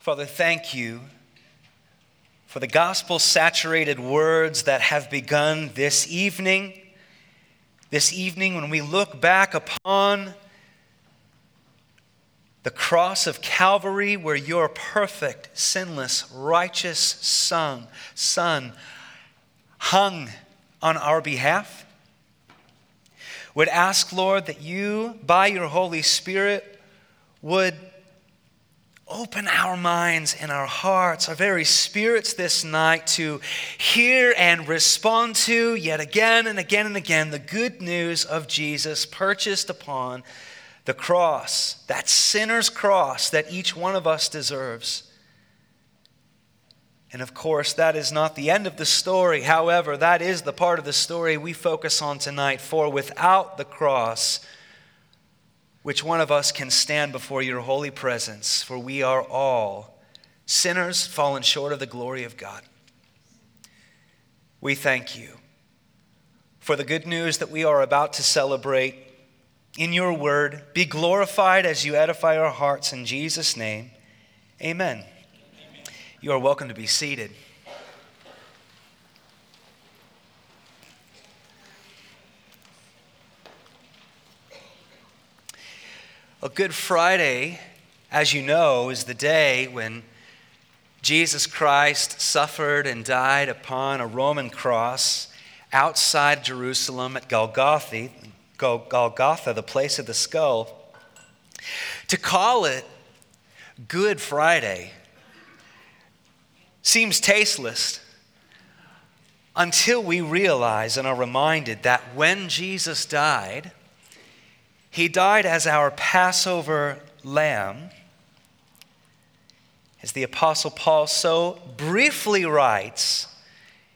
Father, thank you for the gospel saturated words that have begun this evening. This evening, when we look back upon the cross of Calvary, where your perfect, sinless, righteous Son, Son hung on our behalf, would ask, Lord, that you, by your Holy Spirit, would open our minds and our hearts, our very spirits this night to hear and respond to yet again and again and again the good news of Jesus purchased upon the cross, that sinner's cross that each one of us deserves. And of course, that is not the end of the story. However, that is the part of the story we focus on tonight. For without the cross, which one of us can stand before your holy presence? For we are all sinners fallen short of the glory of God. We thank you for the good news that we are about to celebrate in your word. Be glorified as you edify our hearts in Jesus' name. Amen. Amen. You are welcome to be seated. A Good Friday, as you know, is the day when Jesus Christ suffered and died upon a Roman cross outside Jerusalem at Golgotha, Golgotha, the place of the skull. To call it Good Friday seems tasteless until we realize and are reminded that when Jesus died, he died as our Passover lamb. As the Apostle Paul so briefly writes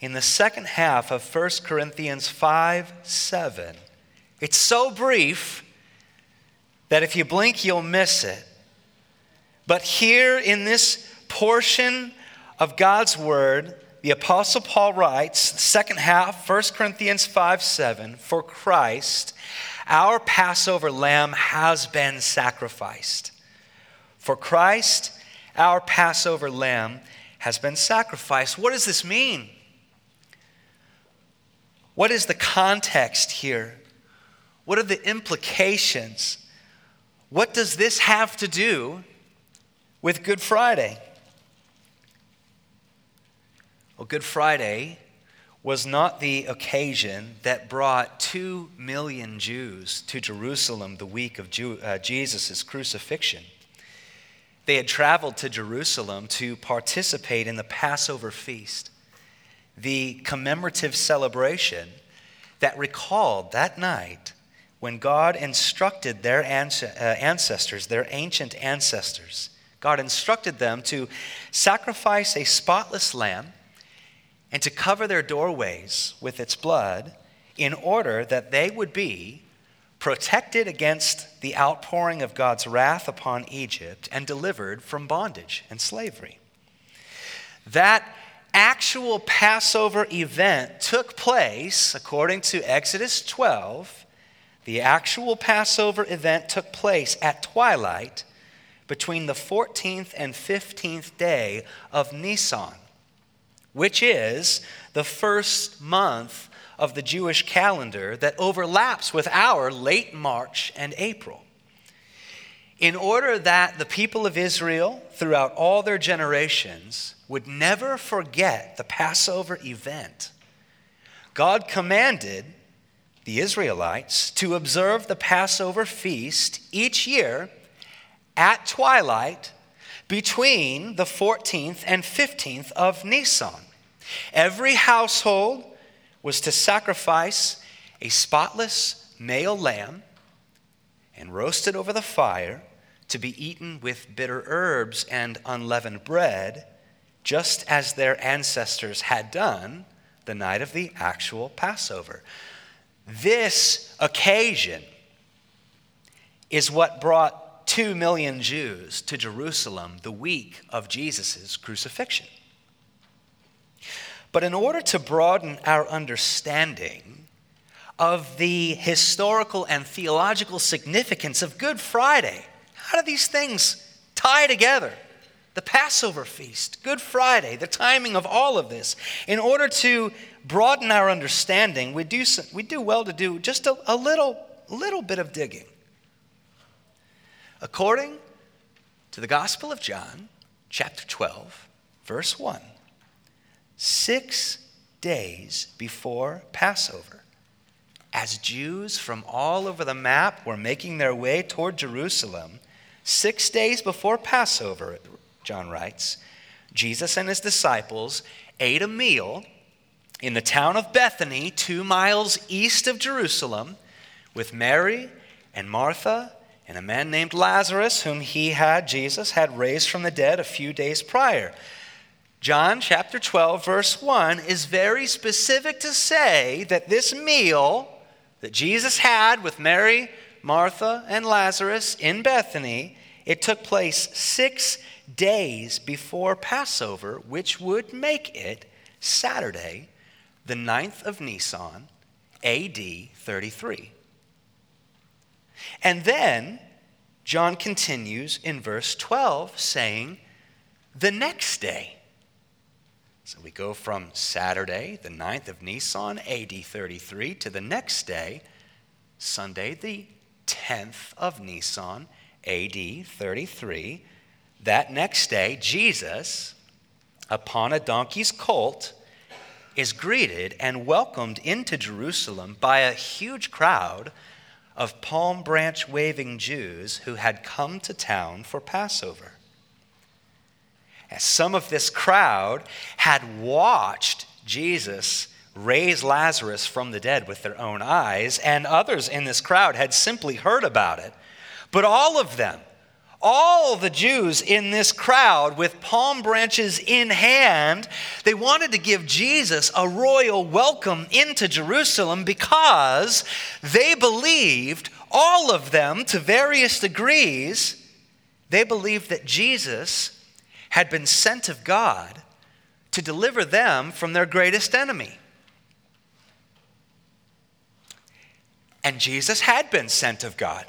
in the second half of 1 Corinthians 5 7. It's so brief that if you blink, you'll miss it. But here in this portion of God's Word, the Apostle Paul writes, second half, 1 Corinthians 5 7, for Christ our Passover lamb has been sacrificed. For Christ, our Passover lamb has been sacrificed. What does this mean? What is the context here? What are the implications? What does this have to do with Good Friday? Well, Good Friday was not the occasion that brought two million Jews to Jerusalem the week of uh, Jesus' crucifixion. They had traveled to Jerusalem to participate in the Passover feast, the commemorative celebration that recalled that night when God instructed their uh, ancestors, their ancient ancestors, God instructed them to sacrifice a spotless lamb and to cover their doorways with its blood in order that they would be protected against the outpouring of God's wrath upon Egypt and delivered from bondage and slavery. That actual Passover event took place, according to Exodus 12, the actual Passover event took place at twilight between the 14th and 15th day of Nisan which is the first month of the Jewish calendar that overlaps with our late March and April. In order that the people of Israel, throughout all their generations, would never forget the Passover event, God commanded the Israelites to observe the Passover feast each year at twilight between the 14th and 15th of Nisan. Every household was to sacrifice a spotless male lamb and roast it over the fire to be eaten with bitter herbs and unleavened bread, just as their ancestors had done the night of the actual Passover. This occasion is what brought two million Jews to Jerusalem the week of Jesus' crucifixion. But in order to broaden our understanding of the historical and theological significance of Good Friday, how do these things tie together? the Passover feast, Good Friday, the timing of all of this. In order to broaden our understanding, we do, we do well to do just a, a little, little bit of digging. According to the Gospel of John, chapter 12, verse 1, six days before Passover, as Jews from all over the map were making their way toward Jerusalem, six days before Passover, John writes, Jesus and his disciples ate a meal in the town of Bethany, two miles east of Jerusalem, with Mary and Martha and a man named Lazarus, whom he had, Jesus, had raised from the dead a few days prior. John chapter 12, verse 1 is very specific to say that this meal that Jesus had with Mary, Martha, and Lazarus in Bethany, it took place six days before Passover, which would make it Saturday, the 9th of Nisan, AD 33. And then John continues in verse 12, saying, the next day. So we go from Saturday, the 9th of Nisan, AD 33, to the next day, Sunday, the 10th of Nisan, AD 33. That next day, Jesus, upon a donkey's colt, is greeted and welcomed into Jerusalem by a huge crowd of palm branch waving Jews who had come to town for Passover. As some of this crowd had watched Jesus raise Lazarus from the dead with their own eyes, and others in this crowd had simply heard about it. But all of them, all the Jews in this crowd with palm branches in hand, they wanted to give Jesus a royal welcome into Jerusalem because they believed, all of them to various degrees, they believed that Jesus had been sent of God to deliver them from their greatest enemy. And Jesus had been sent of God.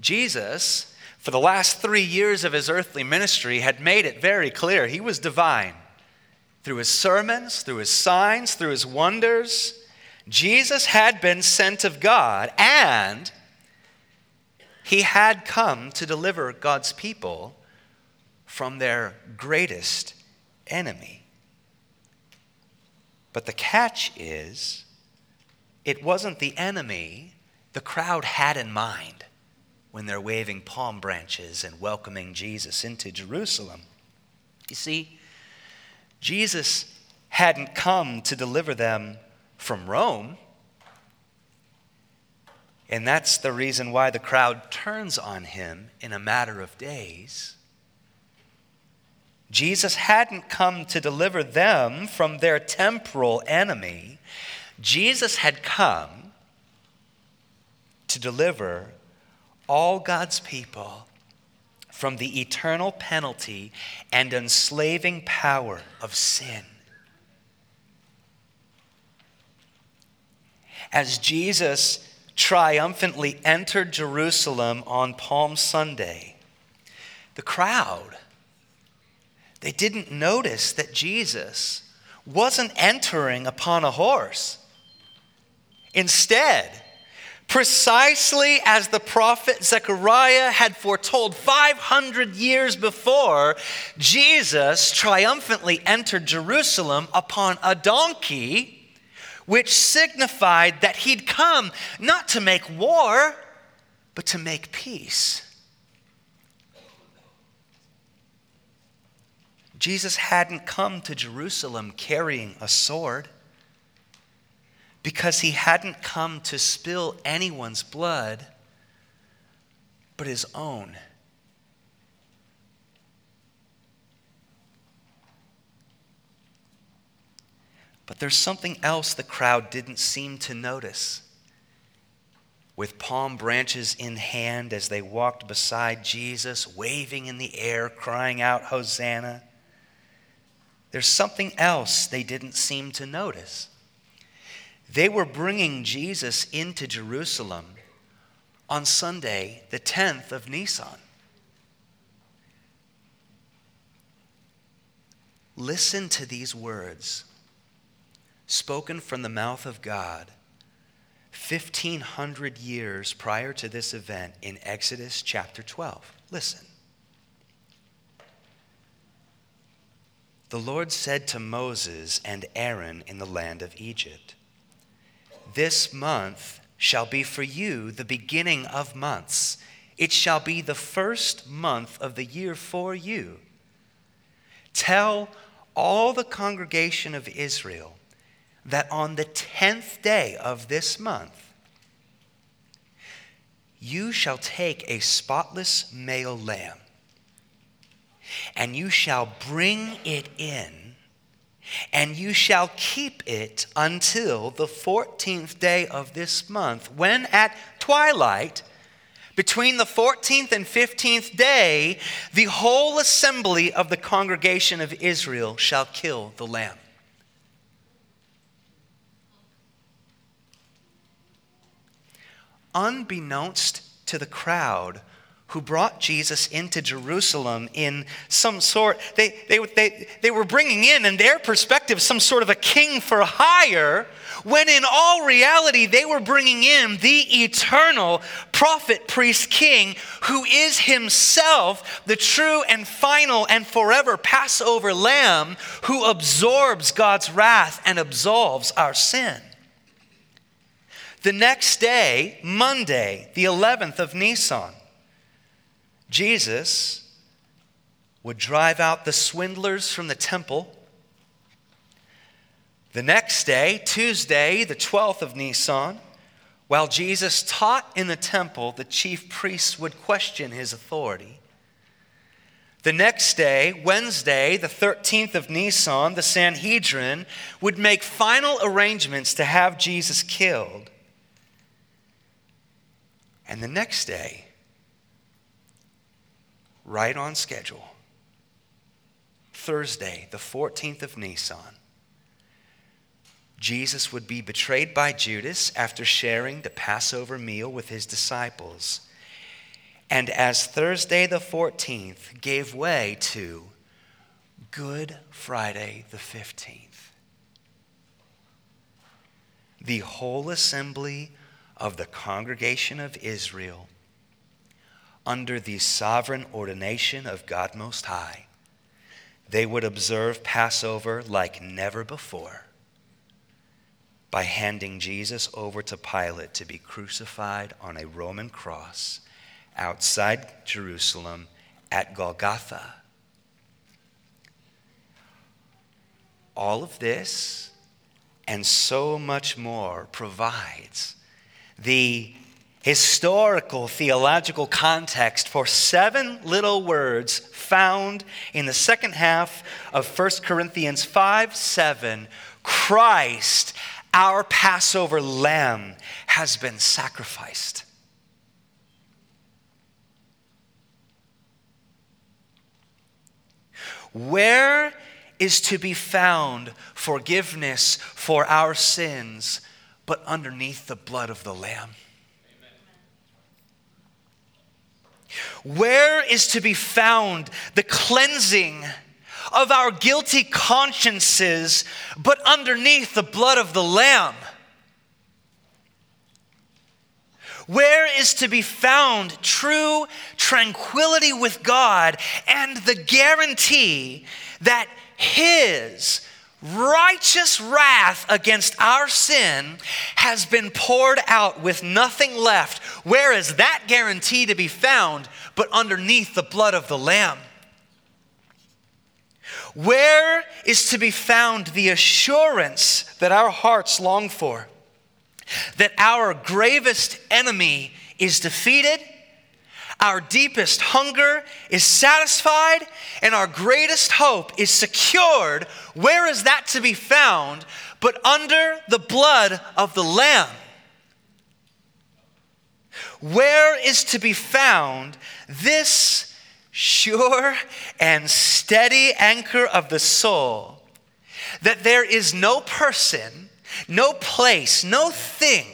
Jesus, for the last three years of his earthly ministry, had made it very clear he was divine. Through his sermons, through his signs, through his wonders, Jesus had been sent of God, and he had come to deliver God's people from their greatest enemy. But the catch is, it wasn't the enemy the crowd had in mind when they're waving palm branches and welcoming Jesus into Jerusalem. You see, Jesus hadn't come to deliver them from Rome. And that's the reason why the crowd turns on him in a matter of days. Jesus hadn't come to deliver them from their temporal enemy. Jesus had come to deliver all God's people from the eternal penalty and enslaving power of sin. As Jesus triumphantly entered Jerusalem on Palm Sunday, the crowd they didn't notice that Jesus wasn't entering upon a horse. Instead, precisely as the prophet Zechariah had foretold 500 years before, Jesus triumphantly entered Jerusalem upon a donkey, which signified that he'd come not to make war, but to make peace. Jesus hadn't come to Jerusalem carrying a sword because he hadn't come to spill anyone's blood but his own. But there's something else the crowd didn't seem to notice. With palm branches in hand as they walked beside Jesus, waving in the air, crying out, Hosanna. There's something else they didn't seem to notice. They were bringing Jesus into Jerusalem on Sunday, the 10th of Nisan. listen to these words spoken from the mouth of God 1,500 years prior to this event in Exodus chapter 12. Listen. The Lord said to Moses and Aaron in the land of Egypt, This month shall be for you the beginning of months. It shall be the first month of the year for you. Tell all the congregation of Israel that on the tenth day of this month, you shall take a spotless male lamb, and you shall bring it in, and you shall keep it until the fourteenth day of this month, when at twilight, between the 14th and 15th day, the whole assembly of the congregation of Israel shall kill the lamb. Unbeknownst to the crowd, who brought Jesus into Jerusalem in some sort, they, they, they, they were bringing in, in their perspective, some sort of a king for hire, when in all reality, they were bringing in the eternal prophet, priest, king, who is himself the true and final and forever Passover lamb who absorbs God's wrath and absolves our sin. The next day, Monday, the 11th of Nisan, Jesus would drive out the swindlers from the temple. The next day, Tuesday, the 12th of Nisan, while Jesus taught in the temple, the chief priests would question his authority. The next day, Wednesday, the 13th of Nisan, the Sanhedrin would make final arrangements to have Jesus killed. And the next day, right on schedule. Thursday, the 14th of Nisan, Jesus would be betrayed by Judas after sharing the Passover meal with his disciples. And as Thursday the 14th gave way to Good Friday the 15th, the whole assembly of the congregation of Israel under the sovereign ordination of God Most High, they would observe Passover like never before by handing Jesus over to Pilate to be crucified on a Roman cross outside Jerusalem at Golgotha. All of this and so much more provides the historical theological context for seven little words found in the second half of 1 Corinthians 5 7. Christ, our Passover lamb, has been sacrificed. Where is to be found forgiveness for our sins but underneath the blood of the Lamb? Where is to be found the cleansing of our guilty consciences, but underneath the blood of the Lamb? Where is to be found true tranquility with God and the guarantee that His righteous wrath against our sin has been poured out with nothing left. Where is that guarantee to be found but underneath the blood of the Lamb? Where is to be found the assurance that our hearts long for? That our gravest enemy is defeated our deepest hunger is satisfied and our greatest hope is secured. Where is that to be found but under the blood of the Lamb? Where is to be found this sure and steady anchor of the soul that there is no person, no place, no thing,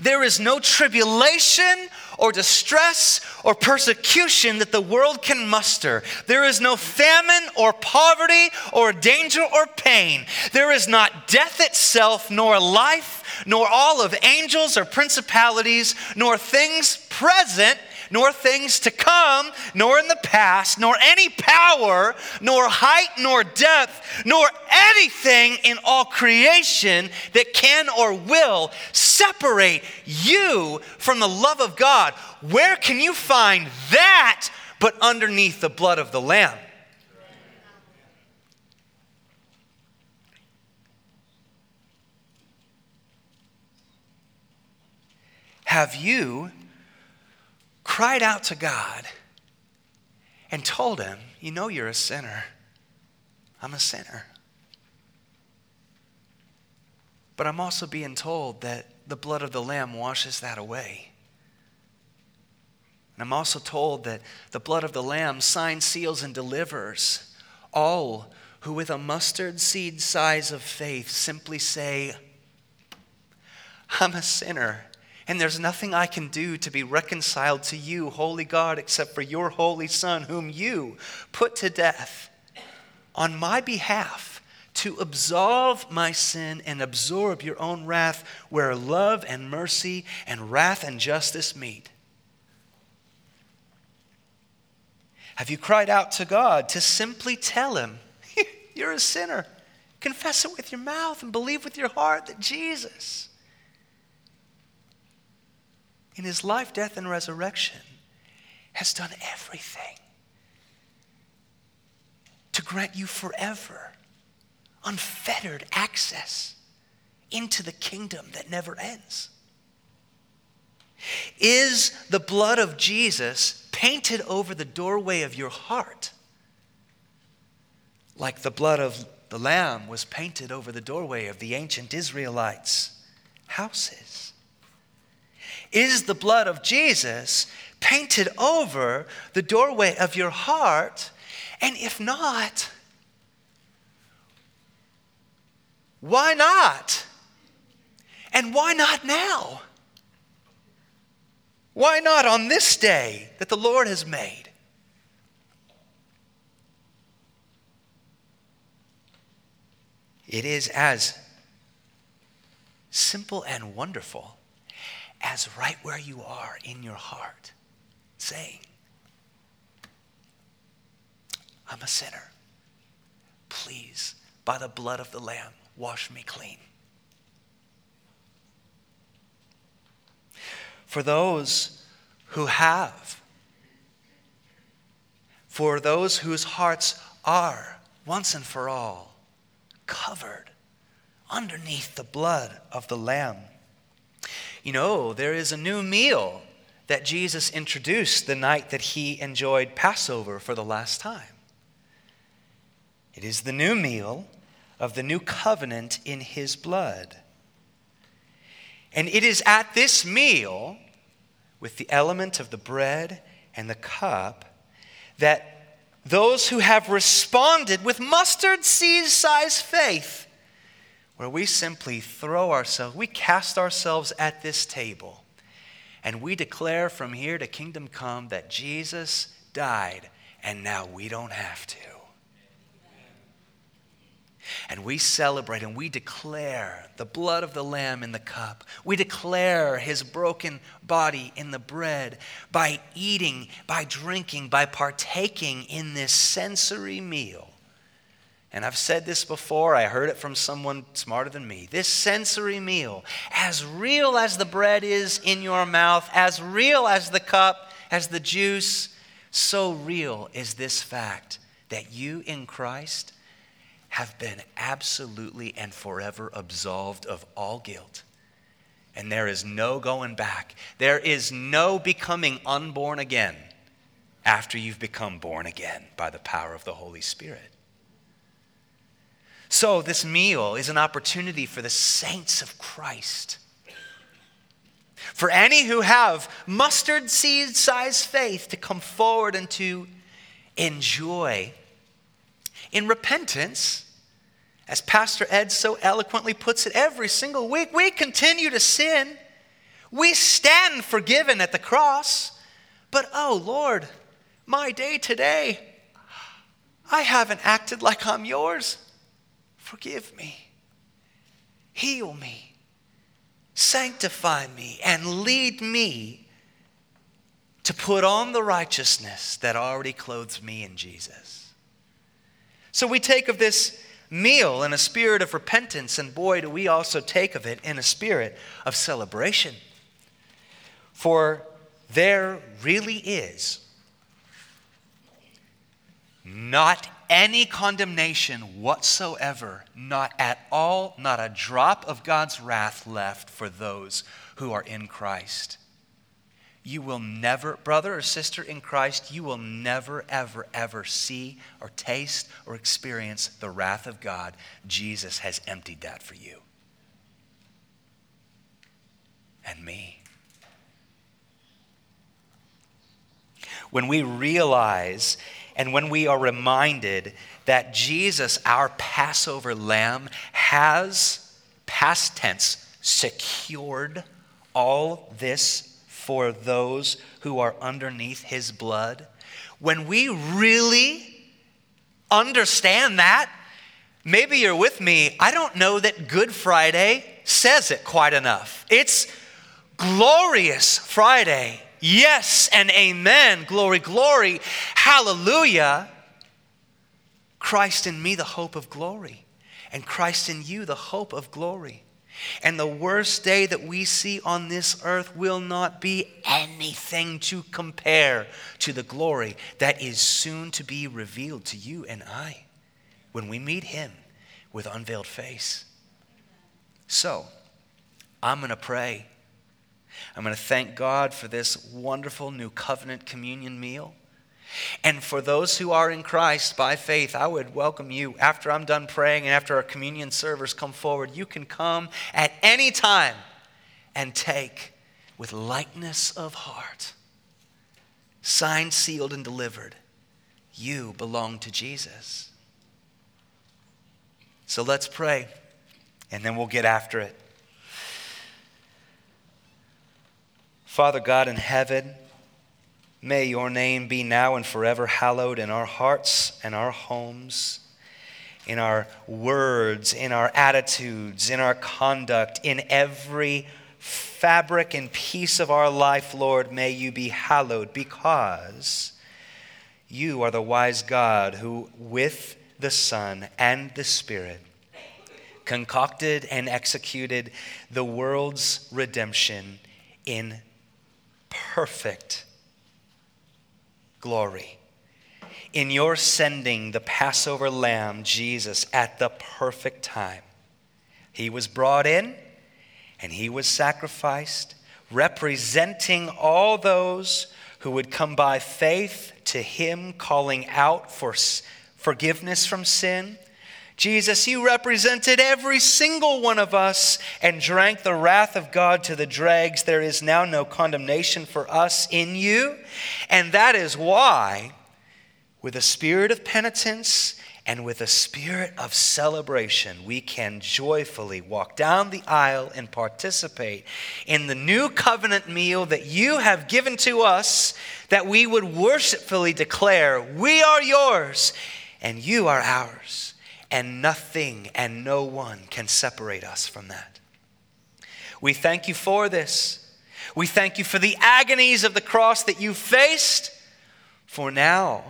there is no tribulation or distress or persecution that the world can muster. There is no famine or poverty or danger or pain. There is not death itself, nor life, nor all of angels or principalities, nor things present nor things to come, nor in the past, nor any power, nor height, nor depth, nor anything in all creation that can or will separate you from the love of God. Where can you find that but underneath the blood of the Lamb? Have you cried out to God and told him, You know, you're a sinner. I'm a sinner. But I'm also being told that the blood of the Lamb washes that away. And I'm also told that the blood of the Lamb signs, seals, and delivers all who, with a mustard seed size of faith, simply say, I'm a sinner and there's nothing I can do to be reconciled to you, holy God, except for your holy Son, whom you put to death on my behalf to absolve my sin and absorb your own wrath where love and mercy and wrath and justice meet. Have you cried out to God to simply tell him, You're a sinner? Confess it with your mouth and believe with your heart that Jesus in his life, death, and resurrection, has done everything to grant you forever unfettered access into the kingdom that never ends. Is the blood of Jesus painted over the doorway of your heart like the blood of the Lamb was painted over the doorway of the ancient Israelites' houses? Is the blood of Jesus painted over the doorway of your heart? And if not, why not? And why not now? Why not on this day that the Lord has made? It is as simple and wonderful as right where you are in your heart, saying, I'm a sinner. Please, by the blood of the Lamb, wash me clean. For those who have, for those whose hearts are once and for all covered underneath the blood of the Lamb you know, there is a new meal that Jesus introduced the night that he enjoyed Passover for the last time. It is the new meal of the new covenant in his blood. And it is at this meal, with the element of the bread and the cup, that those who have responded with mustard seed sized faith where we simply throw ourselves, we cast ourselves at this table, and we declare from here to kingdom come that Jesus died, and now we don't have to. And we celebrate and we declare the blood of the Lamb in the cup. We declare his broken body in the bread by eating, by drinking, by partaking in this sensory meal and I've said this before, I heard it from someone smarter than me. This sensory meal, as real as the bread is in your mouth, as real as the cup, as the juice, so real is this fact that you in Christ have been absolutely and forever absolved of all guilt. And there is no going back. There is no becoming unborn again after you've become born again by the power of the Holy Spirit. So, this meal is an opportunity for the saints of Christ. For any who have mustard seed sized faith to come forward and to enjoy in repentance, as Pastor Ed so eloquently puts it every single week, we continue to sin. We stand forgiven at the cross. But oh, Lord, my day today, I haven't acted like I'm yours. Forgive me. Heal me. Sanctify me and lead me to put on the righteousness that already clothes me in Jesus. So we take of this meal in a spirit of repentance, and boy, do we also take of it in a spirit of celebration. For there really is not any condemnation whatsoever, not at all, not a drop of God's wrath left for those who are in Christ. You will never, brother or sister in Christ, you will never, ever, ever see or taste or experience the wrath of God. Jesus has emptied that for you and me. When we realize and when we are reminded that Jesus, our Passover lamb, has, past tense, secured all this for those who are underneath his blood, when we really understand that, maybe you're with me, I don't know that Good Friday says it quite enough. It's glorious Friday. Yes and amen. Glory, glory. Hallelujah. Christ in me, the hope of glory. And Christ in you, the hope of glory. And the worst day that we see on this earth will not be anything to compare to the glory that is soon to be revealed to you and I when we meet Him with unveiled face. So, I'm going to pray I'm going to thank God for this wonderful new covenant communion meal. And for those who are in Christ by faith, I would welcome you after I'm done praying and after our communion servers come forward. You can come at any time and take with lightness of heart, signed, sealed, and delivered. You belong to Jesus. So let's pray, and then we'll get after it. Father God in heaven, may your name be now and forever hallowed in our hearts and our homes, in our words, in our attitudes, in our conduct, in every fabric and piece of our life, Lord. May you be hallowed because you are the wise God who, with the Son and the Spirit, concocted and executed the world's redemption in perfect glory. In your sending the Passover lamb, Jesus, at the perfect time, he was brought in and he was sacrificed, representing all those who would come by faith to him, calling out for forgiveness from sin Jesus, He represented every single one of us and drank the wrath of God to the dregs. There is now no condemnation for us in you. And that is why, with a spirit of penitence and with a spirit of celebration, we can joyfully walk down the aisle and participate in the new covenant meal that you have given to us, that we would worshipfully declare, We are yours and you are ours and nothing and no one can separate us from that. We thank you for this. We thank you for the agonies of the cross that you faced. For now,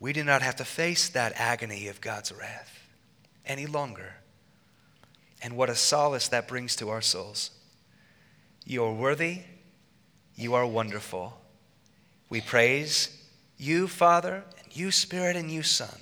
we do not have to face that agony of God's wrath any longer. And what a solace that brings to our souls. You are worthy. You are wonderful. We praise you, Father, and you, Spirit, and you, Son.